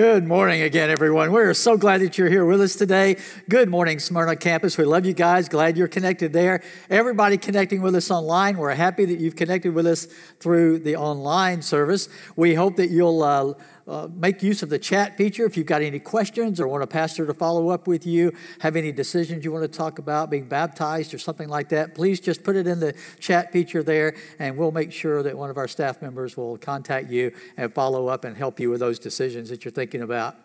Good morning again, everyone. We're so glad that you're here with us today. Good morning, Smyrna campus. We love you guys. Glad you're connected there. Everybody connecting with us online, we're happy that you've connected with us through the online service. We hope that you'll. Uh, uh, make use of the chat feature if you've got any questions or want a pastor to follow up with you, have any decisions you want to talk about, being baptized or something like that, please just put it in the chat feature there, and we'll make sure that one of our staff members will contact you and follow up and help you with those decisions that you're thinking about.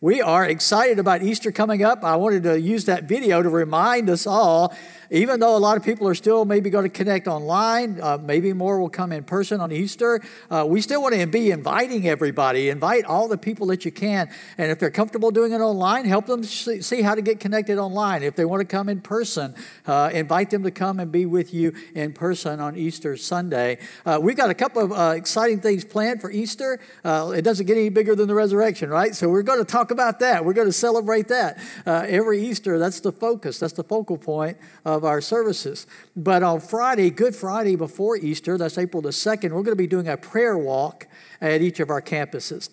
We are excited about Easter coming up. I wanted to use that video to remind us all even though a lot of people are still maybe going to connect online, uh, maybe more will come in person on Easter, uh, we still want to be inviting everybody. Invite all the people that you can. And if they're comfortable doing it online, help them see how to get connected online. If they want to come in person, uh, invite them to come and be with you in person on Easter Sunday. Uh, we've got a couple of uh, exciting things planned for Easter. Uh, it doesn't get any bigger than the resurrection, right? So we're going to talk about that. We're going to celebrate that. Uh, every Easter, that's the focus, that's the focal point of our services. But on Friday, Good Friday before Easter, that's April the 2nd, we're going to be doing a prayer walk at each of our campuses.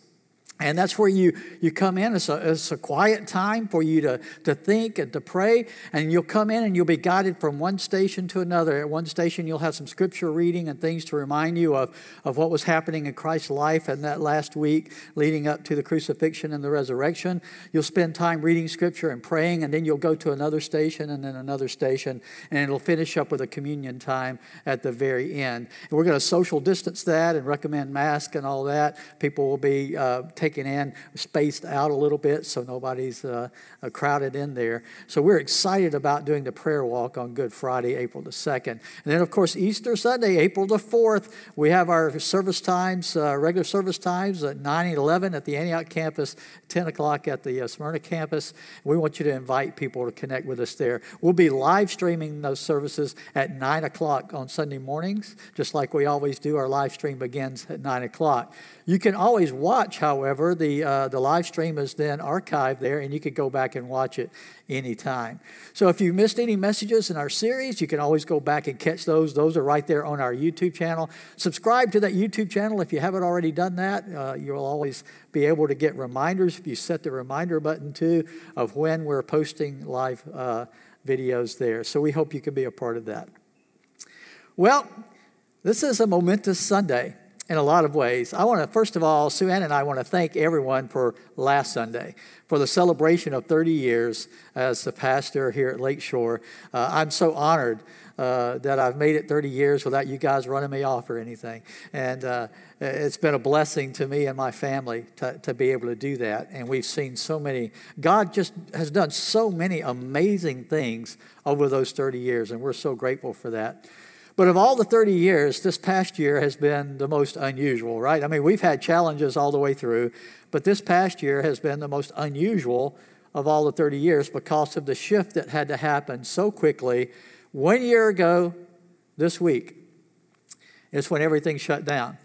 And that's where you, you come in. It's a, it's a quiet time for you to, to think and to pray. And you'll come in and you'll be guided from one station to another. At one station, you'll have some scripture reading and things to remind you of, of what was happening in Christ's life in that last week leading up to the crucifixion and the resurrection. You'll spend time reading scripture and praying, and then you'll go to another station and then another station, and it'll finish up with a communion time at the very end. And we're going to social distance that and recommend masks and all that. People will be uh, taking taken in, spaced out a little bit so nobody's uh, uh, crowded in there. So we're excited about doing the prayer walk on Good Friday, April the 2nd. And then, of course, Easter Sunday, April the 4th, we have our service times, uh, regular service times at 9 and 11 at the Antioch campus, 10 o'clock at the uh, Smyrna campus. We want you to invite people to connect with us there. We'll be live streaming those services at 9 o'clock on Sunday mornings, just like we always do. Our live stream begins at 9 o'clock. You can always watch, however, the, uh, the live stream is then archived there, and you can go back and watch it anytime. So if you missed any messages in our series, you can always go back and catch those. Those are right there on our YouTube channel. Subscribe to that YouTube channel if you haven't already done that. Uh, you'll always be able to get reminders if you set the reminder button too of when we're posting live uh, videos there. So we hope you can be a part of that. Well, this is a momentous Sunday in a lot of ways. I want to, first of all, Sue Ann and I want to thank everyone for last Sunday, for the celebration of 30 years as the pastor here at Lakeshore. Uh, I'm so honored uh, that I've made it 30 years without you guys running me off or anything. And uh, it's been a blessing to me and my family to, to be able to do that. And we've seen so many, God just has done so many amazing things over those 30 years, and we're so grateful for that. But of all the 30 years, this past year has been the most unusual, right? I mean, we've had challenges all the way through, but this past year has been the most unusual of all the 30 years because of the shift that had to happen so quickly. One year ago, this week, is when everything shut down.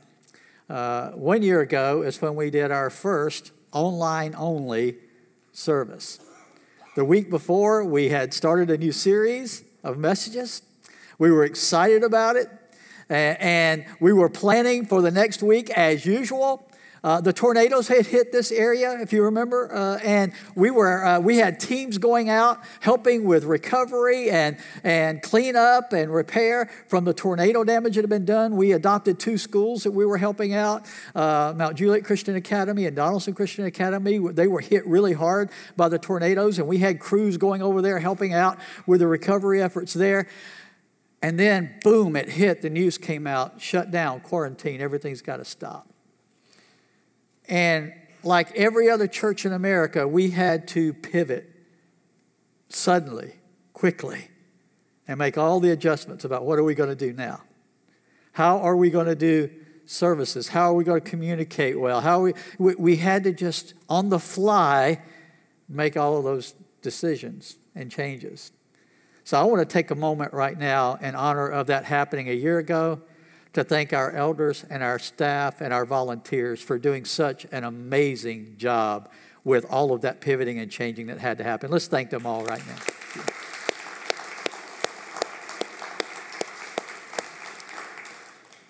Uh, one year ago is when we did our first online only service. The week before, we had started a new series of messages we were excited about it, and we were planning for the next week as usual. Uh, the tornadoes had hit this area, if you remember, uh, and we were uh, we had teams going out helping with recovery and and cleanup and repair from the tornado damage that had been done. We adopted two schools that we were helping out: uh, Mount Juliet Christian Academy and Donaldson Christian Academy. They were hit really hard by the tornadoes, and we had crews going over there helping out with the recovery efforts there. And then, boom, it hit. The news came out shut down, quarantine, everything's got to stop. And like every other church in America, we had to pivot suddenly, quickly, and make all the adjustments about what are we going to do now? How are we going to do services? How are we going to communicate well? How we, we, we had to just on the fly make all of those decisions and changes. So I want to take a moment right now in honor of that happening a year ago to thank our elders and our staff and our volunteers for doing such an amazing job with all of that pivoting and changing that had to happen. Let's thank them all right now.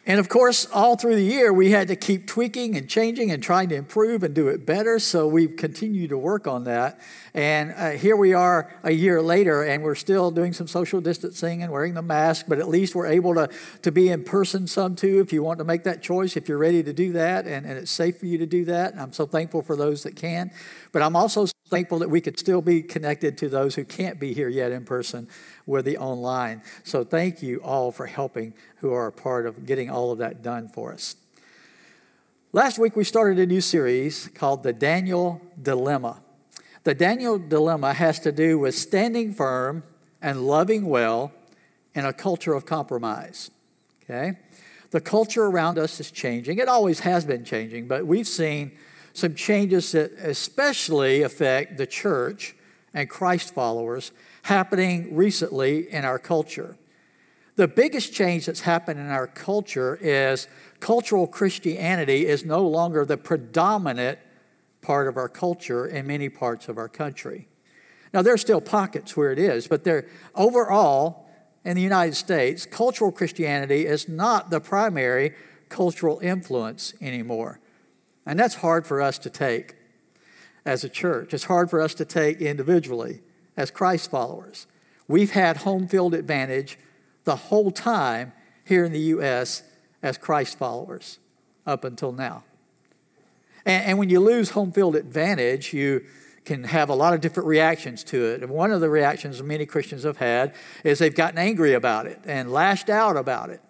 And of course, all through the year, we had to keep tweaking and changing and trying to improve and do it better. So we've continued to work on that. And uh, here we are a year later, and we're still doing some social distancing and wearing the mask, but at least we're able to, to be in person some too if you want to make that choice, if you're ready to do that, and, and it's safe for you to do that. And I'm so thankful for those that can. But I'm also thankful that we could still be connected to those who can't be here yet in person with the online. So thank you all for helping who are a part of getting all of that done for us. Last week we started a new series called The Daniel Dilemma. The Daniel Dilemma has to do with standing firm and loving well in a culture of compromise. Okay? The culture around us is changing. It always has been changing, but we've seen some changes that especially affect the church and Christ followers happening recently in our culture. The biggest change that's happened in our culture is cultural Christianity is no longer the predominant part of our culture in many parts of our country. Now, there are still pockets where it is, but there, overall, in the United States, cultural Christianity is not the primary cultural influence anymore. And that's hard for us to take as a church. It's hard for us to take individually as Christ followers. We've had home field advantage the whole time here in the U.S. as Christ followers up until now. And, and when you lose home field advantage, you can have a lot of different reactions to it. And one of the reactions many Christians have had is they've gotten angry about it and lashed out about it.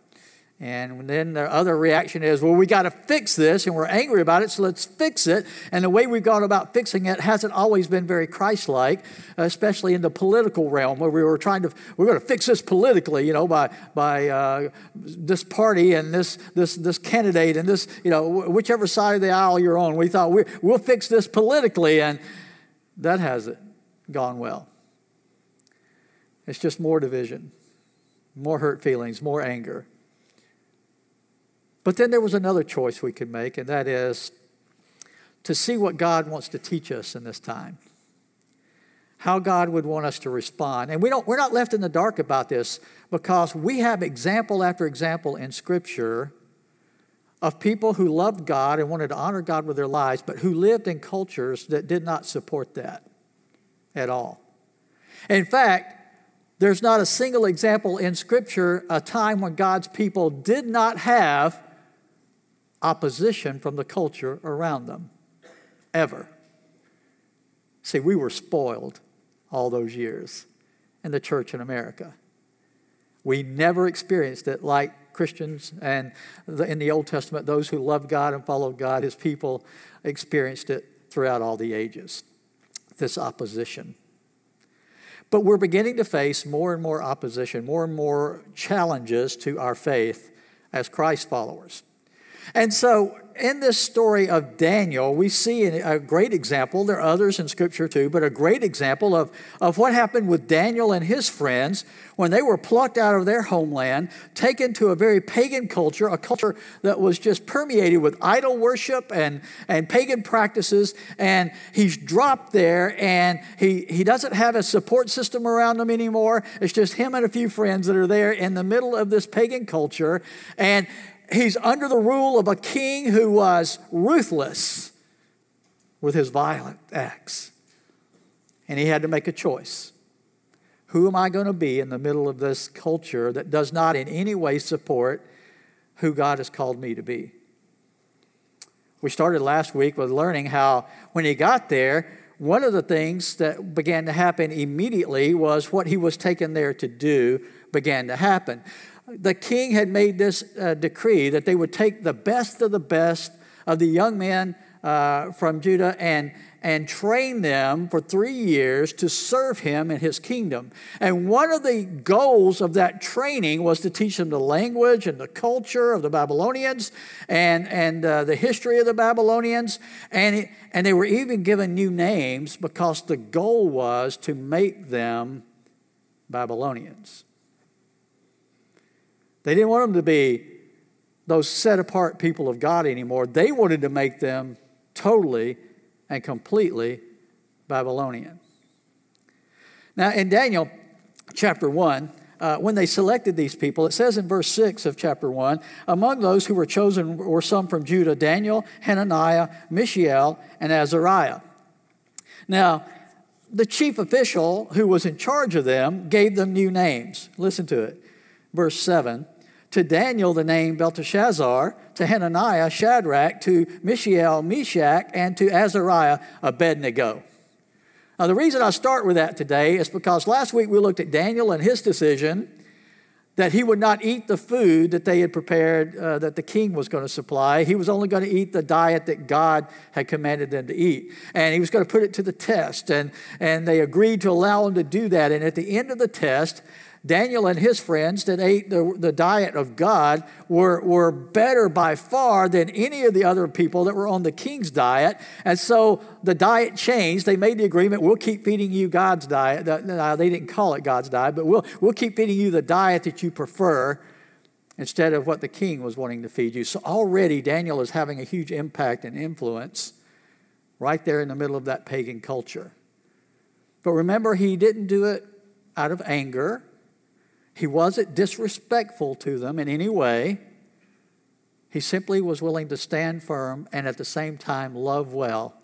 And then the other reaction is, well, we got to fix this, and we're angry about it, so let's fix it. And the way we've gone about fixing it hasn't always been very Christ like, especially in the political realm, where we were trying to, we're going to fix this politically, you know, by, by uh, this party and this, this, this candidate and this, you know, whichever side of the aisle you're on. We thought we, we'll fix this politically, and that hasn't gone well. It's just more division, more hurt feelings, more anger. But then there was another choice we could make, and that is to see what God wants to teach us in this time. How God would want us to respond. And we don't, we're not left in the dark about this because we have example after example in Scripture of people who loved God and wanted to honor God with their lives, but who lived in cultures that did not support that at all. In fact, there's not a single example in Scripture a time when God's people did not have opposition from the culture around them, ever. See, we were spoiled all those years in the church in America. We never experienced it like Christians and in the Old Testament, those who loved God and followed God, his people experienced it throughout all the ages, this opposition. But we're beginning to face more and more opposition, more and more challenges to our faith as Christ followers. And so, in this story of Daniel, we see a great example. There are others in Scripture too, but a great example of, of what happened with Daniel and his friends when they were plucked out of their homeland, taken to a very pagan culture, a culture that was just permeated with idol worship and, and pagan practices. And he's dropped there, and he, he doesn't have a support system around him anymore. It's just him and a few friends that are there in the middle of this pagan culture. And he's under the rule of a king who was ruthless with his violent acts. And he had to make a choice. Who am I going to be in the middle of this culture that does not in any way support who God has called me to be? We started last week with learning how when he got there, one of the things that began to happen immediately was what he was taken there to do began to happen the king had made this uh, decree that they would take the best of the best of the young men uh, from Judah and, and train them for three years to serve him in his kingdom. And one of the goals of that training was to teach them the language and the culture of the Babylonians and, and uh, the history of the Babylonians. And, it, and they were even given new names because the goal was to make them Babylonians. They didn't want them to be those set apart people of God anymore. They wanted to make them totally and completely Babylonian. Now, in Daniel chapter 1, uh, when they selected these people, it says in verse 6 of chapter 1 Among those who were chosen were some from Judah Daniel, Hananiah, Mishael, and Azariah. Now, the chief official who was in charge of them gave them new names. Listen to it. Verse 7 To Daniel, the name Belteshazzar, to Hananiah, Shadrach, to Mishael, Meshach, and to Azariah, Abednego. Now, the reason I start with that today is because last week we looked at Daniel and his decision that he would not eat the food that they had prepared, uh, that the king was going to supply. He was only going to eat the diet that God had commanded them to eat. And he was going to put it to the test. And, and they agreed to allow him to do that. And at the end of the test, Daniel and his friends that ate the, the diet of God were, were better by far than any of the other people that were on the king's diet. And so the diet changed. They made the agreement we'll keep feeding you God's diet. They didn't call it God's diet, but we'll, we'll keep feeding you the diet that you prefer instead of what the king was wanting to feed you. So already Daniel is having a huge impact and influence right there in the middle of that pagan culture. But remember, he didn't do it out of anger. He wasn't disrespectful to them in any way. He simply was willing to stand firm and at the same time love well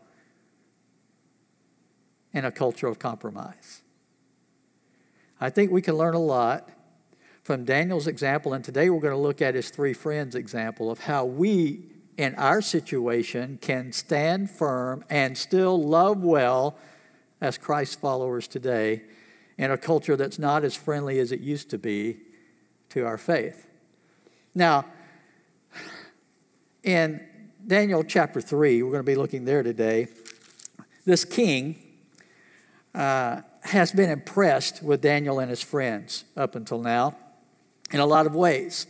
in a culture of compromise. I think we can learn a lot from Daniel's example, and today we're going to look at his three friends' example of how we, in our situation, can stand firm and still love well as Christ followers today in a culture that's not as friendly as it used to be to our faith. Now, in Daniel chapter 3, we're going to be looking there today. This king uh, has been impressed with Daniel and his friends up until now in a lot of ways.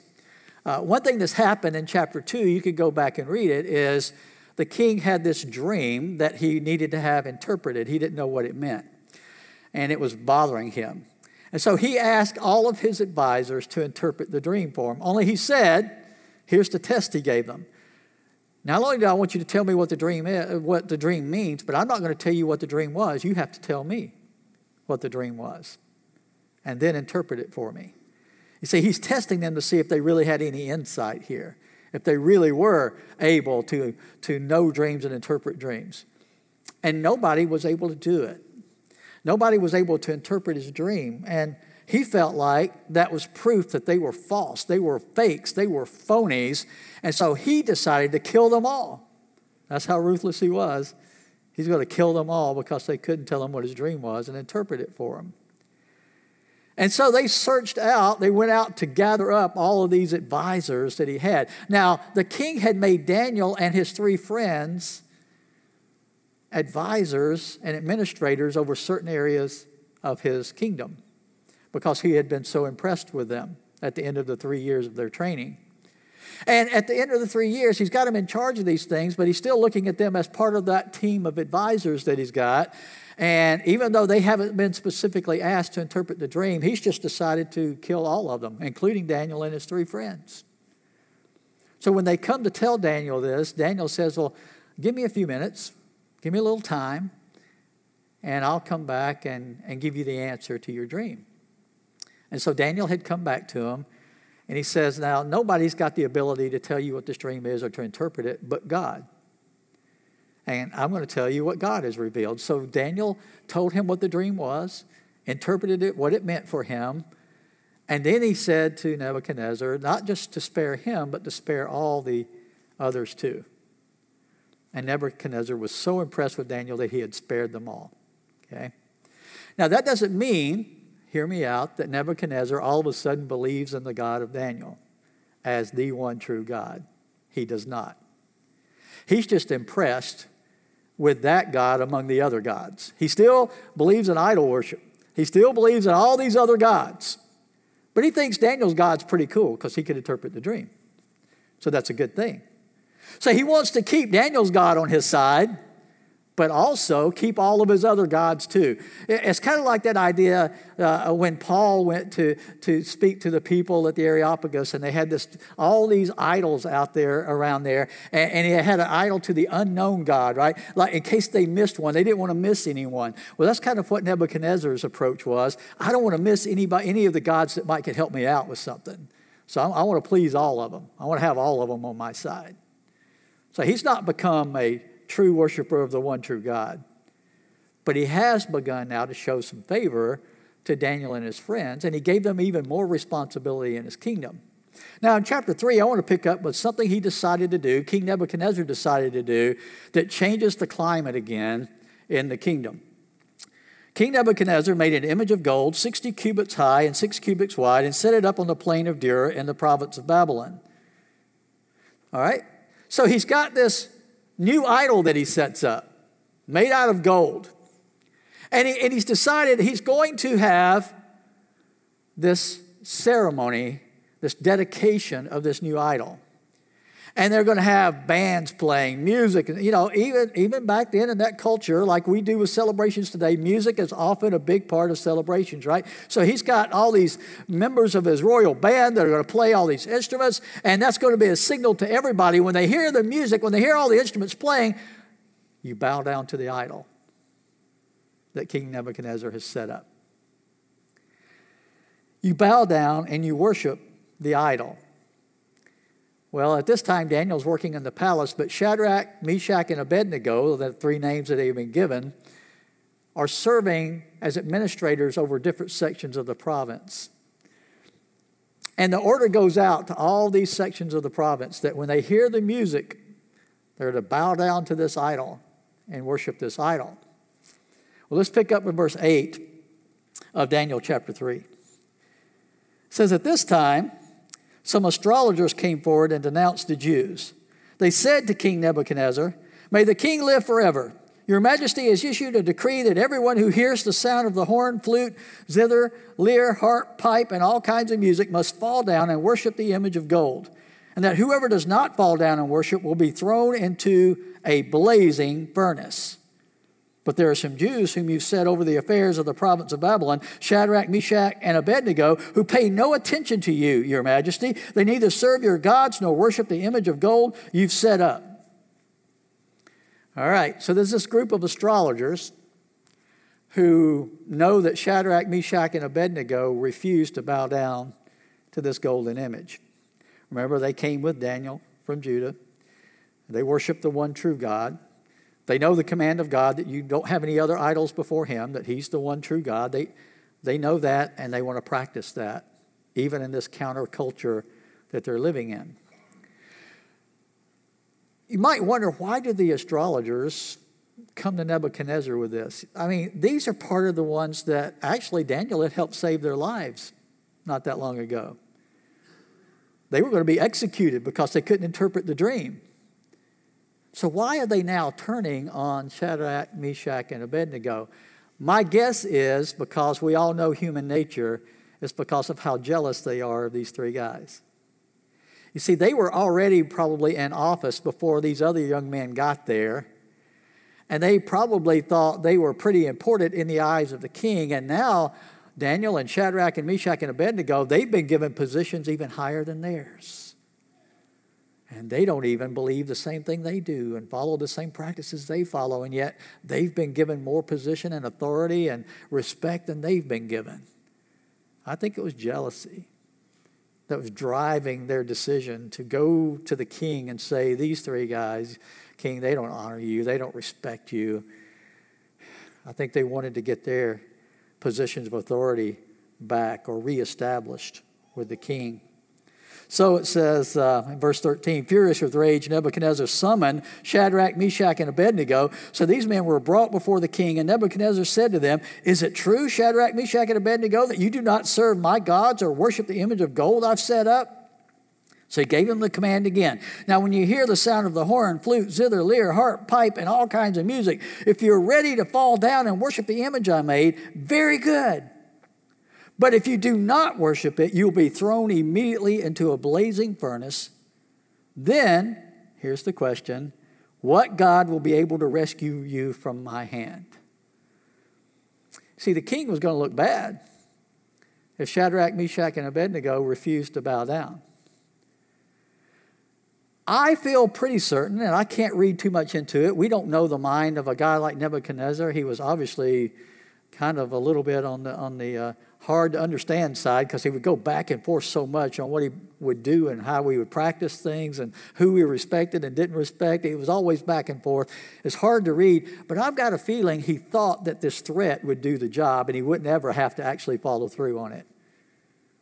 Uh, one thing that's happened in chapter 2, you could go back and read it, is the king had this dream that he needed to have interpreted. He didn't know what it meant and it was bothering him. And so he asked all of his advisors to interpret the dream for him. Only he said, here's the test he gave them. Not only do I want you to tell me what the dream is, what the dream means, but I'm not going to tell you what the dream was. You have to tell me what the dream was, and then interpret it for me. You see, he's testing them to see if they really had any insight here, if they really were able to, to know dreams and interpret dreams. And nobody was able to do it. Nobody was able to interpret his dream. And he felt like that was proof that they were false, they were fakes, they were phonies. And so he decided to kill them all. That's how ruthless he was. He's going to kill them all because they couldn't tell him what his dream was and interpret it for him. And so they searched out, they went out to gather up all of these advisors that he had. Now, the king had made Daniel and his three friends advisors and administrators over certain areas of his kingdom because he had been so impressed with them at the end of the three years of their training. And at the end of the three years, he's got them in charge of these things, but he's still looking at them as part of that team of advisors that he's got. And even though they haven't been specifically asked to interpret the dream, he's just decided to kill all of them, including Daniel and his three friends. So when they come to tell Daniel this, Daniel says, Well, give me a few minutes. Give me a little time, and I'll come back and, and give you the answer to your dream. And so Daniel had come back to him, and he says, Now, nobody's got the ability to tell you what this dream is or to interpret it but God. And I'm going to tell you what God has revealed. So Daniel told him what the dream was, interpreted it, what it meant for him. And then he said to Nebuchadnezzar, not just to spare him, but to spare all the others too. And Nebuchadnezzar was so impressed with Daniel that he had spared them all. Okay? Now, that doesn't mean, hear me out, that Nebuchadnezzar all of a sudden believes in the God of Daniel as the one true God. He does not. He's just impressed with that God among the other gods. He still believes in idol worship, he still believes in all these other gods. But he thinks Daniel's God's pretty cool because he could interpret the dream. So that's a good thing. So he wants to keep Daniel's God on his side, but also keep all of his other gods too. It's kind of like that idea uh, when Paul went to, to speak to the people at the Areopagus, and they had this all these idols out there around there, and, and he had an idol to the unknown God, right? Like in case they missed one, they didn't want to miss anyone. Well, that's kind of what Nebuchadnezzar's approach was. I don't want to miss anybody, any of the gods that might could help me out with something. So I, I want to please all of them. I want to have all of them on my side. So he's not become a true worshiper of the one true God. But he has begun now to show some favor to Daniel and his friends, and he gave them even more responsibility in his kingdom. Now, in chapter 3, I want to pick up with something he decided to do, King Nebuchadnezzar decided to do, that changes the climate again in the kingdom. King Nebuchadnezzar made an image of gold, 60 cubits high and 6 cubits wide, and set it up on the plain of Dura in the province of Babylon. All right? So he's got this new idol that he sets up, made out of gold. And, he, and he's decided he's going to have this ceremony, this dedication of this new idol and they're going to have bands playing music you know even even back then in that culture like we do with celebrations today music is often a big part of celebrations right? So he's got all these members of his royal band that are going to play all these instruments and that's going to be a signal to everybody. When they hear the music when they hear all the instruments playing you bow down to the idol that king nebuchadnezzar has set up. You bow down and you worship the idol well, at this time, Daniel's working in the palace, but Shadrach, Meshach, and Abednego, the three names that they've been given, are serving as administrators over different sections of the province. And the order goes out to all these sections of the province that when they hear the music, they're to bow down to this idol and worship this idol. Well, let's pick up in verse 8 of Daniel chapter 3. It says, At this time, some astrologers came forward and denounced the Jews. They said to King Nebuchadnezzar, May the king live forever. Your majesty has issued a decree that everyone who hears the sound of the horn, flute, zither, lyre, harp, pipe, and all kinds of music must fall down and worship the image of gold, and that whoever does not fall down and worship will be thrown into a blazing furnace. But there are some Jews whom you've set over the affairs of the province of Babylon, Shadrach, Meshach, and Abednego, who pay no attention to you, your majesty. They neither serve your gods nor worship the image of gold you've set up. All right, so there's this group of astrologers who know that Shadrach, Meshach, and Abednego refused to bow down to this golden image. Remember, they came with Daniel from Judah. They worshiped the one true God. They know the command of God that you don't have any other idols before Him, that He's the one true God. They, they know that and they want to practice that, even in this counterculture that they're living in. You might wonder why did the astrologers come to Nebuchadnezzar with this? I mean, these are part of the ones that actually Daniel had helped save their lives not that long ago. They were going to be executed because they couldn't interpret the dream. So, why are they now turning on Shadrach, Meshach, and Abednego? My guess is because we all know human nature, it's because of how jealous they are of these three guys. You see, they were already probably in office before these other young men got there. And they probably thought they were pretty important in the eyes of the king. And now, Daniel and Shadrach and Meshach and Abednego, they've been given positions even higher than theirs. And they don't even believe the same thing they do and follow the same practices they follow. And yet they've been given more position and authority and respect than they've been given. I think it was jealousy that was driving their decision to go to the king and say, These three guys, king, they don't honor you, they don't respect you. I think they wanted to get their positions of authority back or reestablished with the king. So it says uh, in verse 13, furious with rage, Nebuchadnezzar summoned Shadrach, Meshach, and Abednego. So these men were brought before the king, and Nebuchadnezzar said to them, Is it true, Shadrach, Meshach, and Abednego, that you do not serve my gods or worship the image of gold I've set up? So he gave them the command again. Now, when you hear the sound of the horn, flute, zither, lyre, harp, pipe, and all kinds of music, if you're ready to fall down and worship the image I made, very good. But if you do not worship it, you'll be thrown immediately into a blazing furnace. Then, here's the question What God will be able to rescue you from my hand? See, the king was going to look bad if Shadrach, Meshach, and Abednego refused to bow down. I feel pretty certain, and I can't read too much into it. We don't know the mind of a guy like Nebuchadnezzar. He was obviously kind of a little bit on the, on the uh, hard to understand side because he would go back and forth so much on what he would do and how we would practice things and who we respected and didn't respect. It was always back and forth. It's hard to read, but I've got a feeling he thought that this threat would do the job and he wouldn't ever have to actually follow through on it.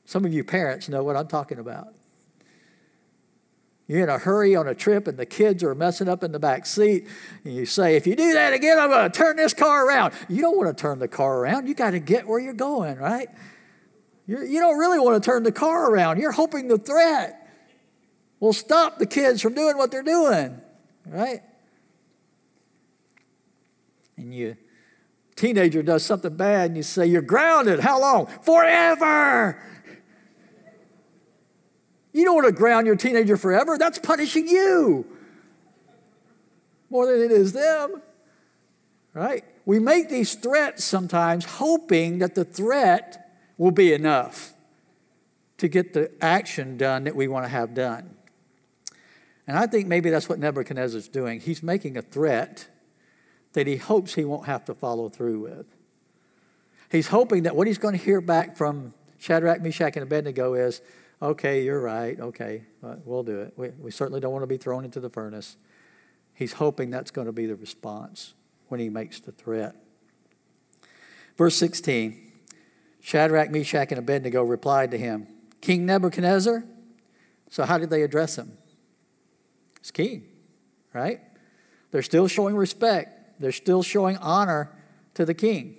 Some of you parents know what I'm talking about. You're in a hurry on a trip and the kids are messing up in the back seat. And you say, if you do that again, I'm going to turn this car around. You don't want to turn the car around. You got to get where you're going, right? You're, you do not really want to turn the car around. You're hoping the threat will stop the kids from doing what they're doing, right? And you, teenager does something bad and you say, You're grounded. How long? Forever. You don't want to ground your teenager forever. That's punishing you more than it is them. Right? We make these threats sometimes hoping that the threat will be enough to get the action done that we want to have done. And I think maybe that's what Nebuchadnezzar is doing. He's making a threat that he hopes he won't have to follow through with. He's hoping that what he's going to hear back from Shadrach, Meshach, and Abednego is okay, you're right, okay, we'll do it. We, we certainly don't want to be thrown into the furnace. He's hoping that's going to be the response when he makes the threat. Verse 16 Shadrach, Meshach, and Abednego replied to him, King Nebuchadnezzar. So, how did they address him? It's king, right? They're still showing respect, they're still showing honor to the king.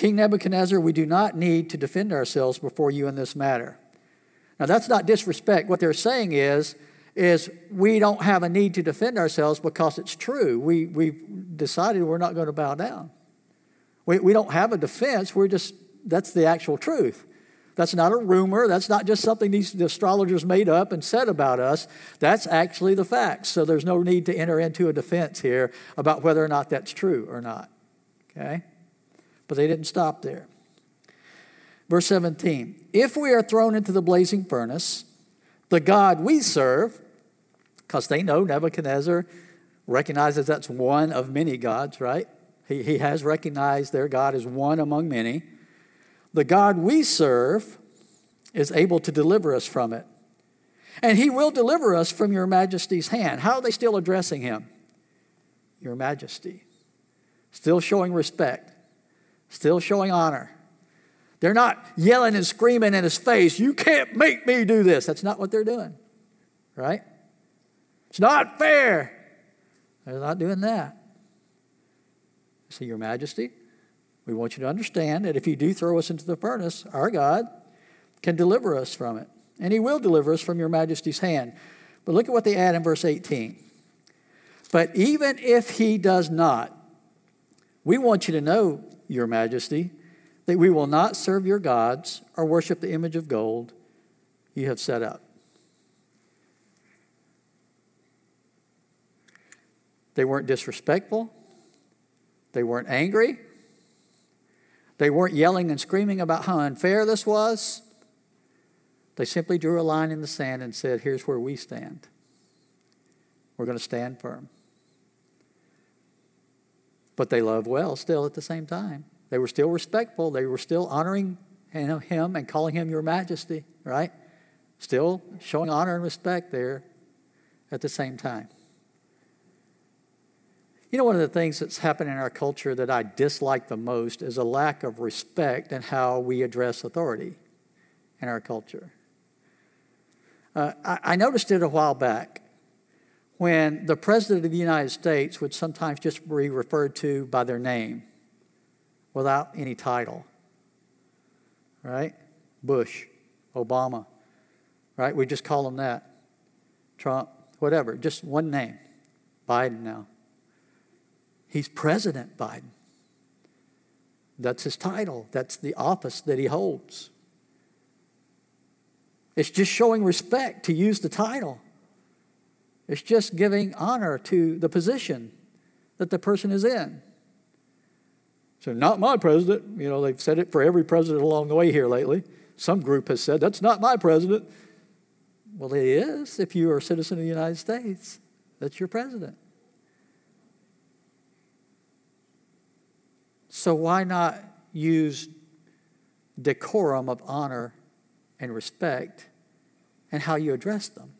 King Nebuchadnezzar, we do not need to defend ourselves before you in this matter. Now, that's not disrespect. What they're saying is, is we don't have a need to defend ourselves because it's true. We, we've decided we're not going to bow down. We, we don't have a defense. We're just, that's the actual truth. That's not a rumor. That's not just something these the astrologers made up and said about us. That's actually the facts. So there's no need to enter into a defense here about whether or not that's true or not. Okay? But they didn't stop there. Verse 17 If we are thrown into the blazing furnace, the God we serve, because they know Nebuchadnezzar recognizes that's one of many gods, right? He, he has recognized their God as one among many. The God we serve is able to deliver us from it. And he will deliver us from your majesty's hand. How are they still addressing him? Your majesty. Still showing respect still showing honor. They're not yelling and screaming in his face, You can't make me do this. That's not what they're doing, right? It's not fair. They're not doing that. See, Your Majesty, we want you to understand that if you do throw us into the furnace, our God can deliver us from it. And He will deliver us from Your Majesty's hand. But look at what they add in verse 18. But even if He does not, we want you to know your majesty, that we will not serve your gods or worship the image of gold you have set up. They weren't disrespectful. They weren't angry. They weren't yelling and screaming about how unfair this was. They simply drew a line in the sand and said, Here's where we stand. We're going to stand firm but they loved well still at the same time. They were still respectful. They were still honoring him and calling him your majesty, right? Still showing honor and respect there at the same time. You know, one of the things that's happened in our culture that I dislike the most is a lack of respect in how we address authority in our culture. Uh, I, I noticed it a while back when the President of the United States would sometimes just be referred to by their name without any title. Right? Bush, Obama, right? We just call them that. Trump, whatever, just one name. Biden now. He's President Biden. That's his title, that's the office that he holds. It's just showing respect to use the title. It's just giving honor to the position that the person is in. So, not my president. You know, they've said it for every president along the way here lately. Some group has said, that's not my president. Well, it is if you are a citizen of the United States. That's your president. So, why not use decorum of honor and respect and how you address them?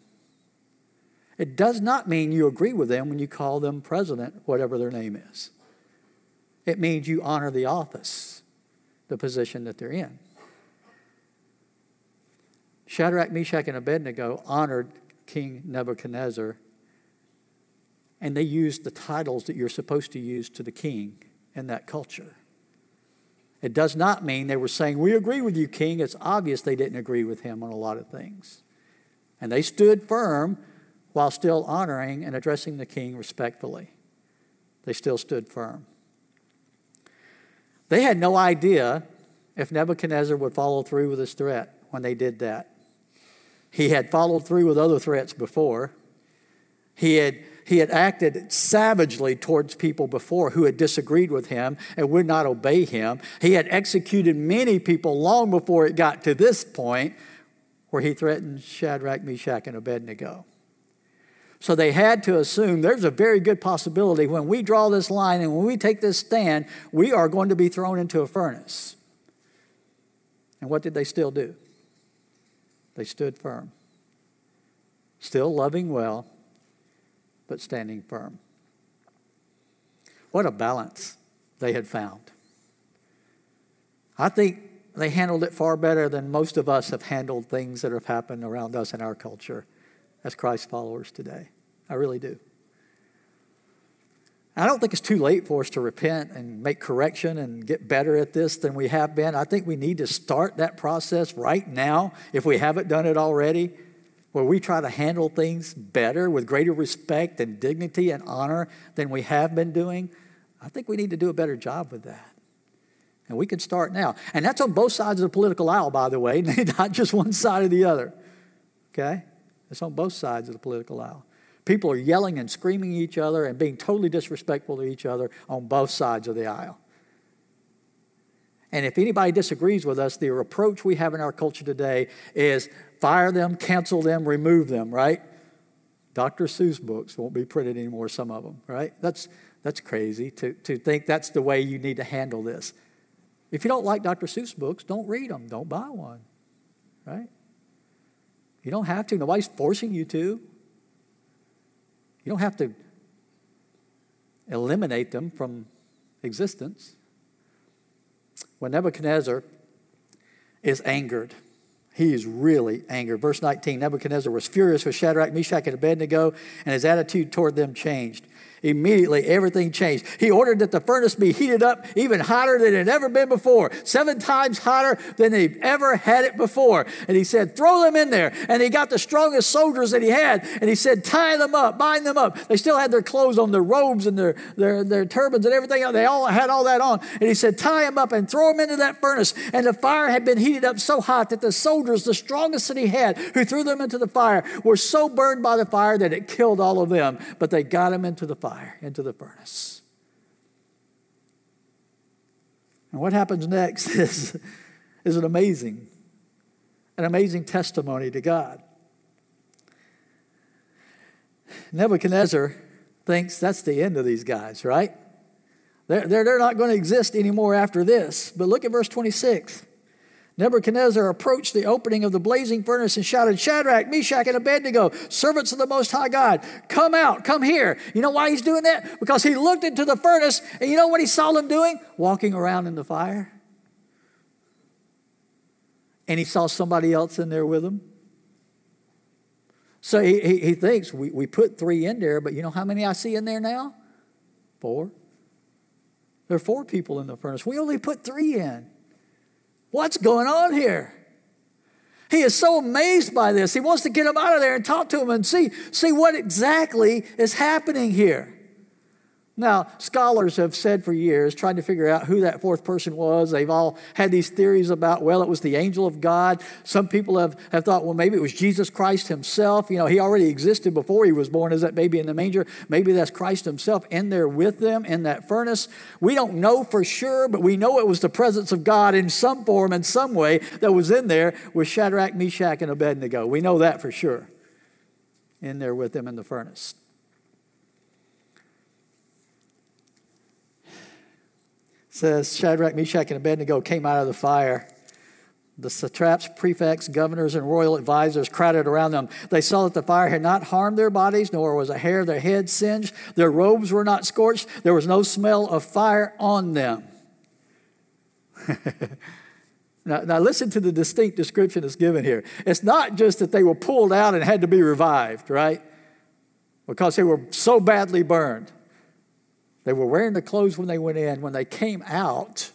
It does not mean you agree with them when you call them president, whatever their name is. It means you honor the office, the position that they're in. Shadrach, Meshach, and Abednego honored King Nebuchadnezzar, and they used the titles that you're supposed to use to the king in that culture. It does not mean they were saying, We agree with you, king. It's obvious they didn't agree with him on a lot of things. And they stood firm while still honoring and addressing the king respectfully. They still stood firm. They had no idea if Nebuchadnezzar would follow through with his threat when they did that. He had followed through with other threats before. He had, he had acted savagely towards people before who had disagreed with him and would not obey him. He had executed many people long before it got to this point where he threatened Shadrach, Meshach, and Abednego. So they had to assume there's a very good possibility when we draw this line and when we take this stand, we are going to be thrown into a furnace. And what did they still do? They stood firm, still loving well, but standing firm. What a balance they had found. I think they handled it far better than most of us have handled things that have happened around us in our culture as Christ followers today. I really do. I don't think it's too late for us to repent and make correction and get better at this than we have been. I think we need to start that process right now if we haven't done it already, where we try to handle things better with greater respect and dignity and honor than we have been doing. I think we need to do a better job with that. And we can start now. And that's on both sides of the political aisle, by the way, not just one side or the other. Okay? It's on both sides of the political aisle. People are yelling and screaming at each other and being totally disrespectful to each other on both sides of the aisle. And if anybody disagrees with us, the approach we have in our culture today is fire them, cancel them, remove them, right? Dr. Seuss books won't be printed anymore, some of them, right? That's, that's crazy to, to think that's the way you need to handle this. If you don't like Dr. Seuss books, don't read them, don't buy one, right? You don't have to. Nobody's forcing you to. You don't have to eliminate them from existence. When Nebuchadnezzar is angered, he is really angered. Verse 19 Nebuchadnezzar was furious with Shadrach, Meshach, and Abednego, and his attitude toward them changed. Immediately, everything changed. He ordered that the furnace be heated up even hotter than it had ever been before, seven times hotter than they've ever had it before. And he said, Throw them in there. And he got the strongest soldiers that he had, and he said, Tie them up, bind them up. They still had their clothes on, their robes and their, their, their turbans and everything. They all had all that on. And he said, Tie them up and throw them into that furnace. And the fire had been heated up so hot that the soldiers, the strongest that he had, who threw them into the fire, were so burned by the fire that it killed all of them. But they got them into the fire fire, into the furnace. And what happens next is, is an amazing, an amazing testimony to God. Nebuchadnezzar thinks that's the end of these guys, right? They're, they're, they're not going to exist anymore after this. But look at verse 26. Nebuchadnezzar approached the opening of the blazing furnace and shouted, Shadrach, Meshach, and Abednego, servants of the Most High God, come out, come here. You know why he's doing that? Because he looked into the furnace, and you know what he saw them doing? Walking around in the fire. And he saw somebody else in there with him. So he, he, he thinks, we, we put three in there, but you know how many I see in there now? Four. There are four people in the furnace. We only put three in. What's going on here? He is so amazed by this. He wants to get him out of there and talk to him and see, see what exactly is happening here. Now, scholars have said for years, trying to figure out who that fourth person was. They've all had these theories about, well, it was the angel of God. Some people have, have thought, well, maybe it was Jesus Christ himself. You know, he already existed before he was born as that baby in the manger. Maybe that's Christ himself in there with them in that furnace. We don't know for sure, but we know it was the presence of God in some form, in some way, that was in there with Shadrach, Meshach, and Abednego. We know that for sure. In there with them in the furnace. Says Shadrach, Meshach, and Abednego came out of the fire. The satraps, prefects, governors, and royal advisors crowded around them. They saw that the fire had not harmed their bodies, nor was a hair of their head singed. Their robes were not scorched. There was no smell of fire on them. now, now, listen to the distinct description that's given here. It's not just that they were pulled out and had to be revived, right? Because they were so badly burned. They were wearing the clothes when they went in. When they came out,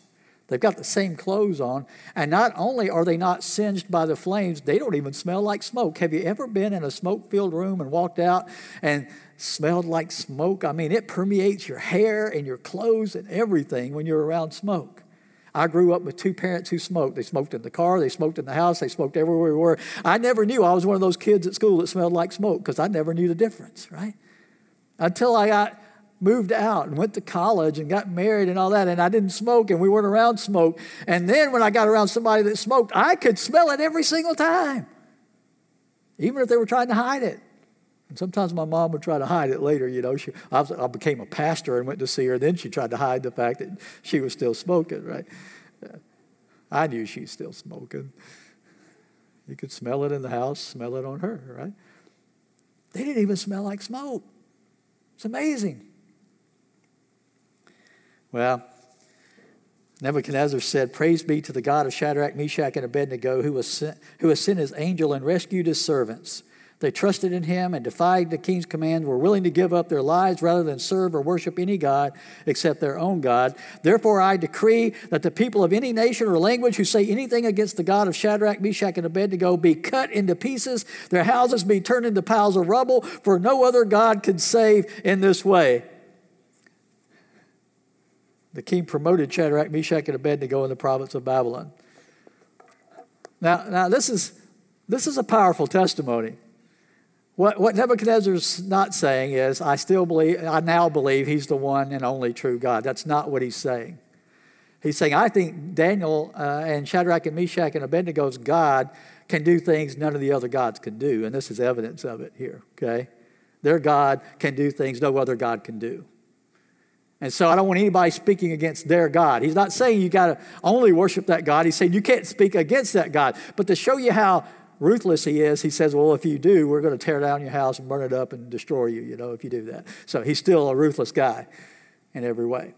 they've got the same clothes on. And not only are they not singed by the flames, they don't even smell like smoke. Have you ever been in a smoke filled room and walked out and smelled like smoke? I mean, it permeates your hair and your clothes and everything when you're around smoke. I grew up with two parents who smoked. They smoked in the car, they smoked in the house, they smoked everywhere we were. I never knew I was one of those kids at school that smelled like smoke because I never knew the difference, right? Until I got moved out and went to college and got married and all that, and I didn't smoke and we weren't around smoke. And then when I got around somebody that smoked, I could smell it every single time, even if they were trying to hide it. And sometimes my mom would try to hide it later. You know, she, I, was, I became a pastor and went to see her. Then she tried to hide the fact that she was still smoking, right? I knew she was still smoking. You could smell it in the house, smell it on her, right? They didn't even smell like smoke. It's amazing. Well, Nebuchadnezzar said, Praise be to the God of Shadrach, Meshach, and Abednego, who has, sent, who has sent his angel and rescued his servants. They trusted in him and defied the king's command, were willing to give up their lives rather than serve or worship any God except their own God. Therefore, I decree that the people of any nation or language who say anything against the God of Shadrach, Meshach, and Abednego be cut into pieces, their houses be turned into piles of rubble, for no other God could save in this way the king promoted Shadrach, Meshach, and Abednego in the province of Babylon. Now, now this, is, this is a powerful testimony. What, what Nebuchadnezzar's not saying is, I still believe, I now believe he's the one and only true God. That's not what he's saying. He's saying, I think Daniel uh, and Shadrach and Meshach and Abednego's God can do things none of the other gods can do. And this is evidence of it here, okay? Their God can do things no other God can do. And so I don't want anybody speaking against their God. He's not saying you got to only worship that God. He's saying you can't speak against that God. But to show you how ruthless he is, he says, well, if you do, we're going to tear down your house and burn it up and destroy you, you know, if you do that. So he's still a ruthless guy in every way.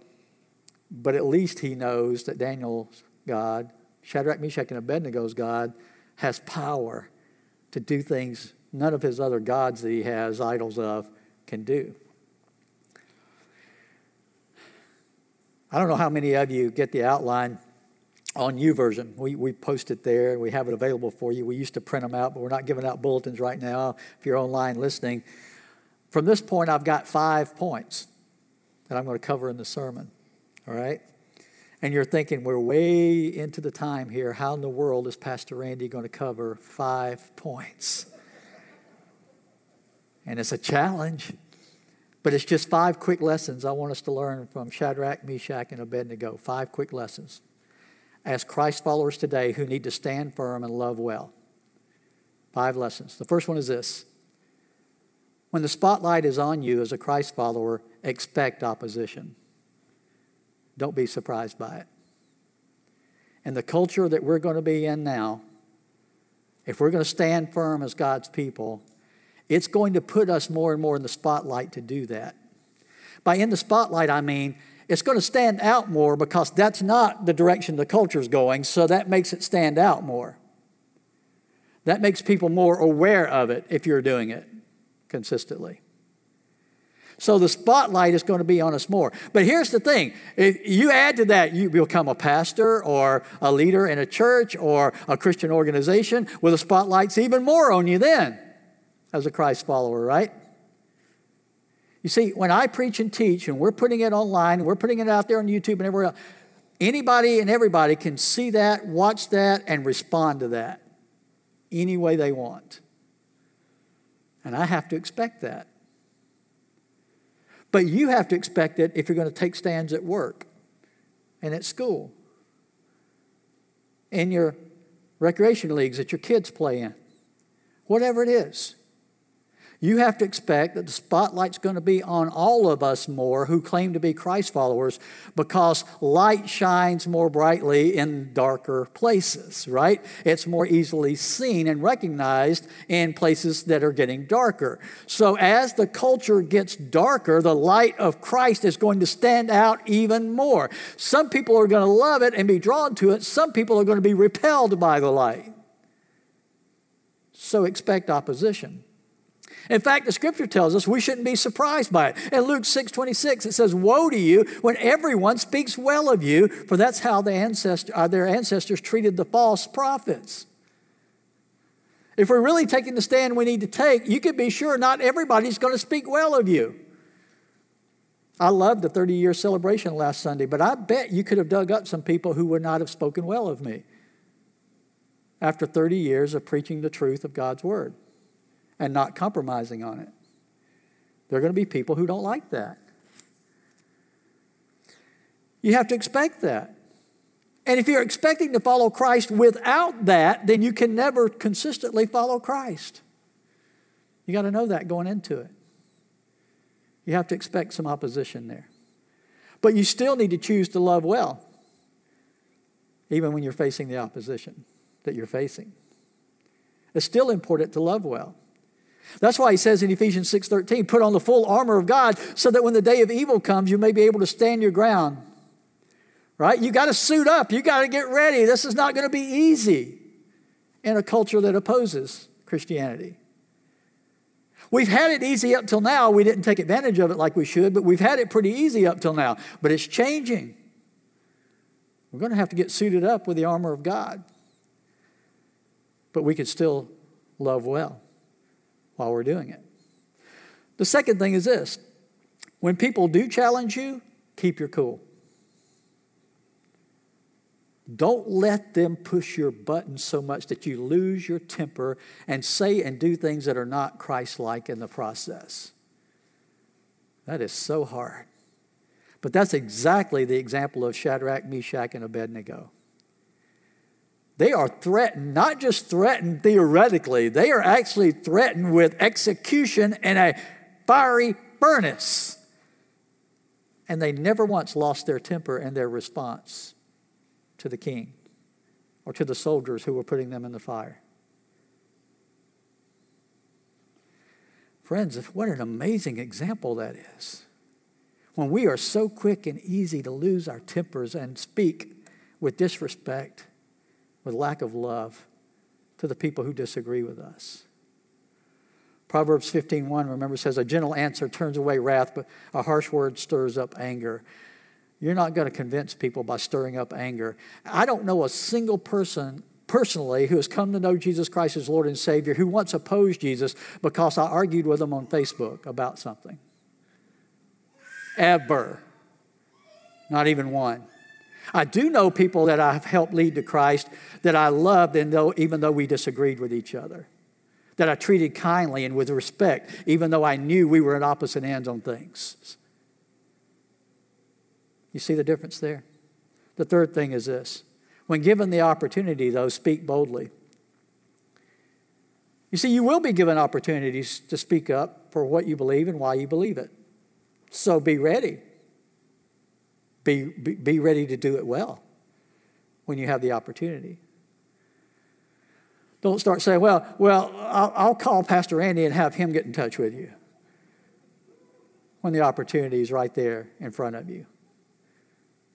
But at least he knows that Daniel's God, Shadrach, Meshach, and Abednego's God, has power to do things none of his other gods that he has idols of can do. I don't know how many of you get the outline on YouVersion. We, we post it there. And we have it available for you. We used to print them out, but we're not giving out bulletins right now if you're online listening. From this point, I've got five points that I'm going to cover in the sermon. All right? And you're thinking, we're way into the time here. How in the world is Pastor Randy going to cover five points? And it's a challenge. But it's just five quick lessons I want us to learn from Shadrach, Meshach, and Abednego. Five quick lessons as Christ followers today who need to stand firm and love well. Five lessons. The first one is this when the spotlight is on you as a Christ follower, expect opposition. Don't be surprised by it. In the culture that we're going to be in now, if we're going to stand firm as God's people, it's going to put us more and more in the spotlight to do that. By in the spotlight, I mean it's going to stand out more because that's not the direction the culture is going, so that makes it stand out more. That makes people more aware of it if you're doing it consistently. So the spotlight is going to be on us more. But here's the thing if you add to that, you become a pastor or a leader in a church or a Christian organization, well, the spotlight's even more on you then as a Christ follower, right? You see, when I preach and teach, and we're putting it online, and we're putting it out there on YouTube and everywhere else, anybody and everybody can see that, watch that, and respond to that any way they want. And I have to expect that. But you have to expect it if you're going to take stands at work and at school, in your recreation leagues that your kids play in, whatever it is. You have to expect that the spotlight's going to be on all of us more who claim to be Christ followers because light shines more brightly in darker places, right? It's more easily seen and recognized in places that are getting darker. So as the culture gets darker, the light of Christ is going to stand out even more. Some people are going to love it and be drawn to it, some people are going to be repelled by the light. So expect opposition. In fact, the scripture tells us we shouldn't be surprised by it. In Luke 6 26, it says, Woe to you when everyone speaks well of you, for that's how the ancestor, uh, their ancestors treated the false prophets. If we're really taking the stand we need to take, you can be sure not everybody's going to speak well of you. I loved the 30 year celebration last Sunday, but I bet you could have dug up some people who would not have spoken well of me after 30 years of preaching the truth of God's Word and not compromising on it. There are going to be people who don't like that. You have to expect that. And if you're expecting to follow Christ without that, then you can never consistently follow Christ. You got to know that going into it. You have to expect some opposition there. But you still need to choose to love well, even when you're facing the opposition that you're facing. It's still important to love well. That's why he says in Ephesians 6:13, put on the full armor of God so that when the day of evil comes, you may be able to stand your ground. Right? You got to suit up. You got to get ready. This is not going to be easy in a culture that opposes Christianity. We've had it easy up till now. We didn't take advantage of it like we should, but we've had it pretty easy up till now. But it's changing. We're going to have to get suited up with the armor of God. But we could still love well while we're doing it. The second thing is this when people do challenge you, keep your cool. Don't let them push your buttons so much that you lose your temper and say and do things that are not Christ like in the process. That is so hard. But that's exactly the example of Shadrach, Meshach, and Abednego. They are threatened, not just threatened theoretically, they are actually threatened with execution in a fiery furnace. And they never once lost their temper in their response to the king or to the soldiers who were putting them in the fire. Friends, what an amazing example that is. When we are so quick and easy to lose our tempers and speak with disrespect with lack of love to the people who disagree with us. Proverbs 15:1 remember says a gentle answer turns away wrath but a harsh word stirs up anger. You're not going to convince people by stirring up anger. I don't know a single person personally who has come to know Jesus Christ as Lord and Savior who once opposed Jesus because I argued with them on Facebook about something. Ever. Not even one. I do know people that I've helped lead to Christ that I loved, and though, even though we disagreed with each other, that I treated kindly and with respect, even though I knew we were at opposite ends on things. You see the difference there? The third thing is this when given the opportunity, though, speak boldly. You see, you will be given opportunities to speak up for what you believe and why you believe it. So be ready. Be, be, ready to do it well when you have the opportunity. Don't start saying, well, well, I'll, I'll call Pastor Andy and have him get in touch with you when the opportunity is right there in front of you.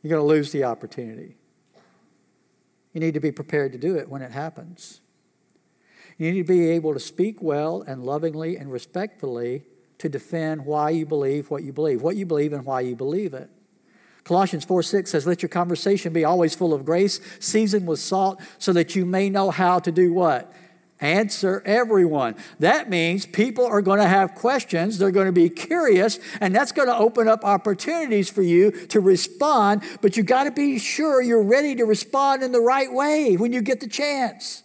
You're going to lose the opportunity. You need to be prepared to do it when it happens. You need to be able to speak well and lovingly and respectfully to defend why you believe what you believe, what you believe and why you believe it. Colossians 4 6 says, Let your conversation be always full of grace, seasoned with salt, so that you may know how to do what? answer everyone. That means people are going to have questions, they're going to be curious, and that's going to open up opportunities for you to respond, but you got to be sure you're ready to respond in the right way when you get the chance.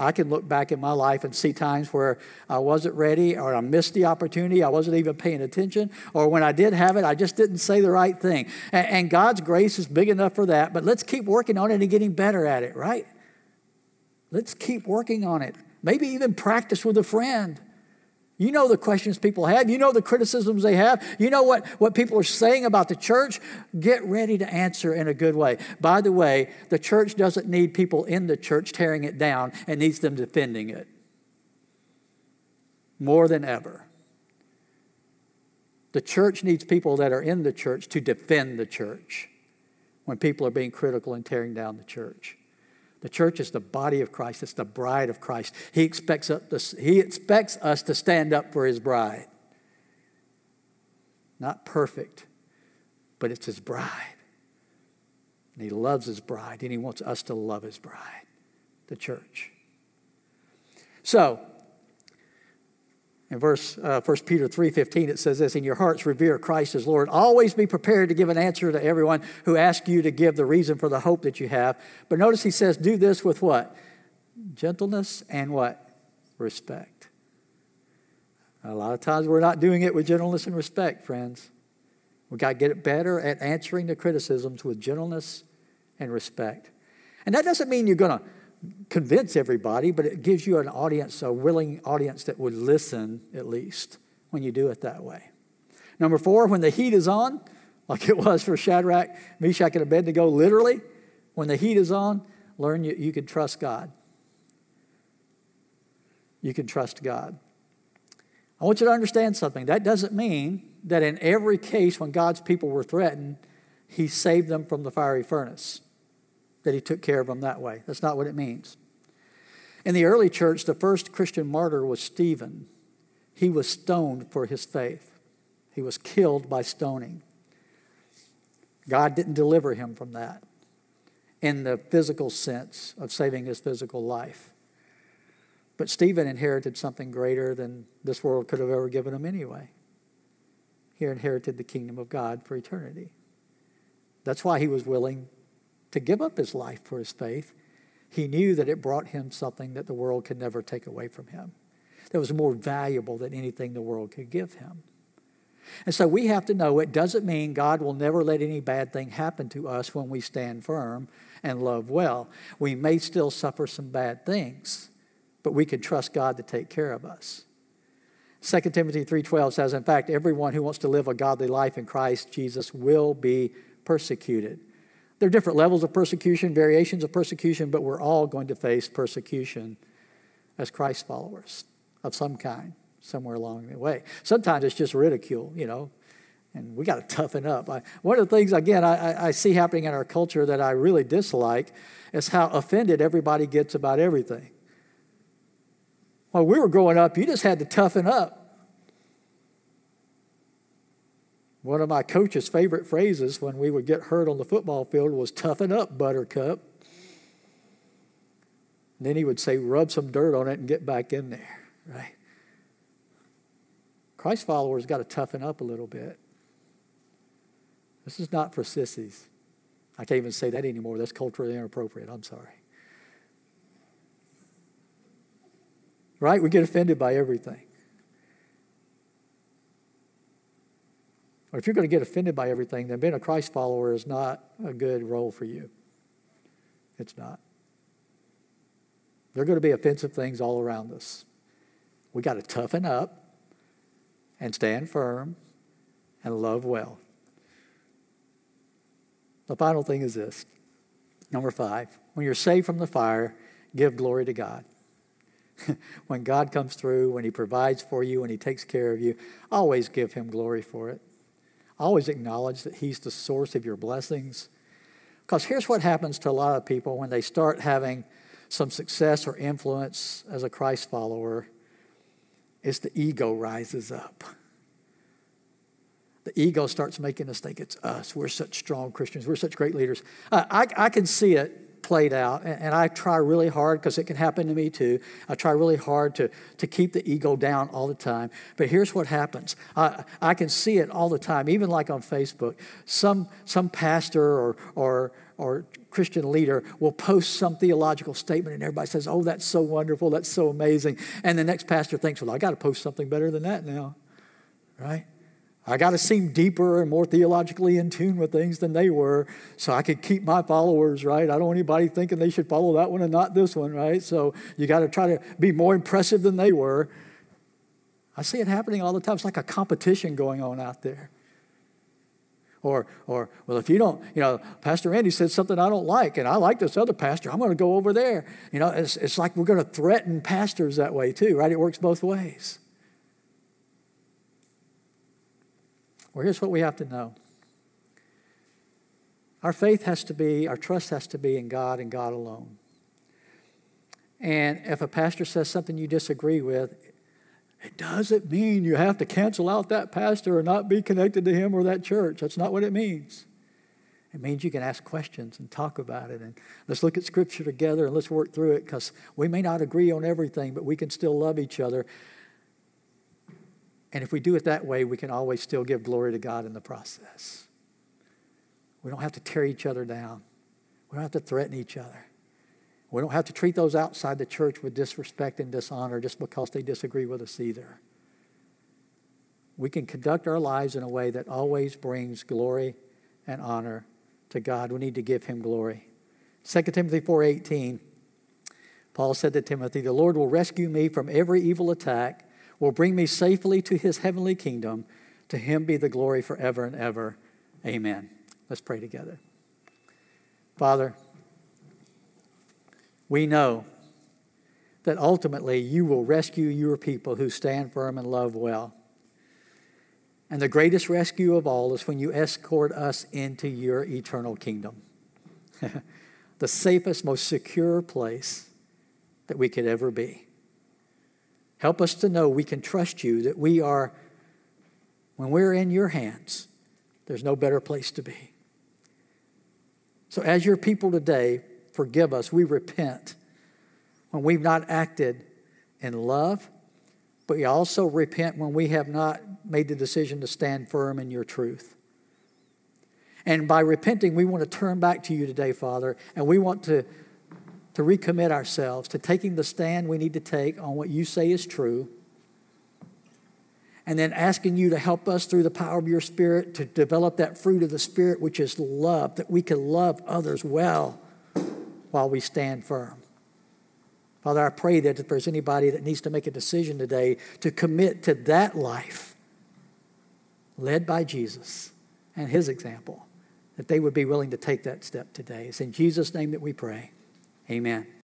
I can look back in my life and see times where I wasn't ready or I missed the opportunity, I wasn't even paying attention, or when I did have it, I just didn't say the right thing. And, God's grace is big enough for that, but let's keep working on it and getting better at it, right? Let's keep working on it. Maybe even practice with a friend. You know the questions people have. You know the criticisms they have. You know what, what people are saying about the church. Get ready to answer in a good way. By the way, the church doesn't need people in the church tearing it down, it needs them defending it more than ever. The church needs people that are in the church to defend the church when people are being critical and tearing down the church. The church is the body of Christ, it's the bride of Christ. He expects, us to, he expects us to stand up for his bride. Not perfect, but it's his bride. And he loves his bride, and he wants us to love his bride, the church. So, in verse uh, 1 Peter 3.15, it says this, In your hearts revere Christ as Lord. Always be prepared to give an answer to everyone who asks you to give the reason for the hope that you have. But notice he says, do this with what? Gentleness and what? Respect. A lot of times we're not doing it with gentleness and respect, friends. We've got to get better at answering the criticisms with gentleness and respect. And that doesn't mean you're going to convince everybody, but it gives you an audience, a willing audience that would listen at least when you do it that way. Number four, when the heat is on, like it was for Shadrach, Meshach, and Abednego, literally, when the heat is on, learn you, you can trust God. You can trust God. I want you to understand something. That doesn't mean that in every case when God's people were threatened, He saved them from the fiery furnace that he took care of them that way. That's not what it means. In the early church, the first Christian martyr was Stephen. He was stoned for his faith, he was killed by stoning. God didn't deliver him from that in the physical sense of saving his physical life. But Stephen inherited something greater than this world could have ever given him anyway. He inherited the kingdom of God for eternity. That's why he was willing to give up his life for his faith, he knew that it brought him something that the world could never take away from him, that was more valuable than anything the world could give him. And so we have to know it doesn't mean God will never let any bad thing happen to us when we stand firm and love well. We may still suffer some bad things, but we can trust God to take care of us. 2 Timothy 3:12 says in fact everyone who wants to live a godly life in Christ Jesus will be persecuted. There are different levels of persecution, variations of persecution, but we're all going to face persecution as Christ followers of some kind somewhere along the way. Sometimes it's just ridicule, you know, and we got to toughen up. I, one of the things, again, I, I see happening in our culture that I really dislike is how offended everybody gets about everything. While we were growing up, you just had to toughen up. One of my coach's favorite phrases when we would get hurt on the football field was toughen up, buttercup. And then he would say, rub some dirt on it and get back in there, right? Christ followers got to toughen up a little bit. This is not for sissies. I can't even say that anymore. That's culturally inappropriate. I'm sorry. Right? We get offended by everything. Or if you're going to get offended by everything, then being a Christ follower is not a good role for you. It's not. There are going to be offensive things all around us. We got to toughen up and stand firm and love well. The final thing is this number five when you're saved from the fire, give glory to God. when God comes through, when He provides for you, when He takes care of you, always give Him glory for it. Always acknowledge that He's the source of your blessings. Because here's what happens to a lot of people when they start having some success or influence as a Christ follower is the ego rises up. The ego starts making us think it's us. We're such strong Christians. We're such great leaders. Uh, I, I can see it played out, and, and I try really hard because it can happen to me too. I try really hard to, to keep the ego down all the time. But here's what happens I, I can see it all the time, even like on Facebook. Some, some pastor or, or, or Christian leader will post some theological statement, and everybody says, Oh, that's so wonderful, that's so amazing. And the next pastor thinks, Well, I got to post something better than that now, right? I got to seem deeper and more theologically in tune with things than they were so I could keep my followers, right? I don't want anybody thinking they should follow that one and not this one, right? So you got to try to be more impressive than they were. I see it happening all the time. It's like a competition going on out there. Or, or, well, if you don't, you know, Pastor Andy said something I don't like, and I like this other pastor, I'm going to go over there. You know, it's, it's like we're going to threaten pastors that way too, right? It works both ways. Well, here's what we have to know our faith has to be, our trust has to be in God and God alone. And if a pastor says something you disagree with, it doesn't mean you have to cancel out that pastor or not be connected to him or that church. That's not what it means. It means you can ask questions and talk about it. And let's look at Scripture together and let's work through it because we may not agree on everything, but we can still love each other. And if we do it that way, we can always still give glory to God in the process. We don't have to tear each other down, we don't have to threaten each other. We don't have to treat those outside the church with disrespect and dishonor just because they disagree with us either. We can conduct our lives in a way that always brings glory and honor to God. We need to give him glory. 2 Timothy 4:18 Paul said to Timothy, "The Lord will rescue me from every evil attack will bring me safely to his heavenly kingdom. To him be the glory forever and ever. Amen. Let's pray together. Father, we know that ultimately you will rescue your people who stand firm and love well. And the greatest rescue of all is when you escort us into your eternal kingdom. the safest, most secure place that we could ever be. Help us to know we can trust you, that we are, when we're in your hands, there's no better place to be. So, as your people today, forgive us. We repent when we've not acted in love, but we also repent when we have not made the decision to stand firm in your truth. And by repenting, we want to turn back to you today, Father, and we want to to recommit ourselves to taking the stand we need to take on what you say is true, and then asking you to help us through the power of your Spirit to develop that fruit of the Spirit, which is love, that we can love others well while we stand firm. Father, I pray that if there's anybody that needs to make a decision today to commit to that life led by Jesus and his example, that they would be willing to take that step today. It's in Jesus' name that we pray. Amen.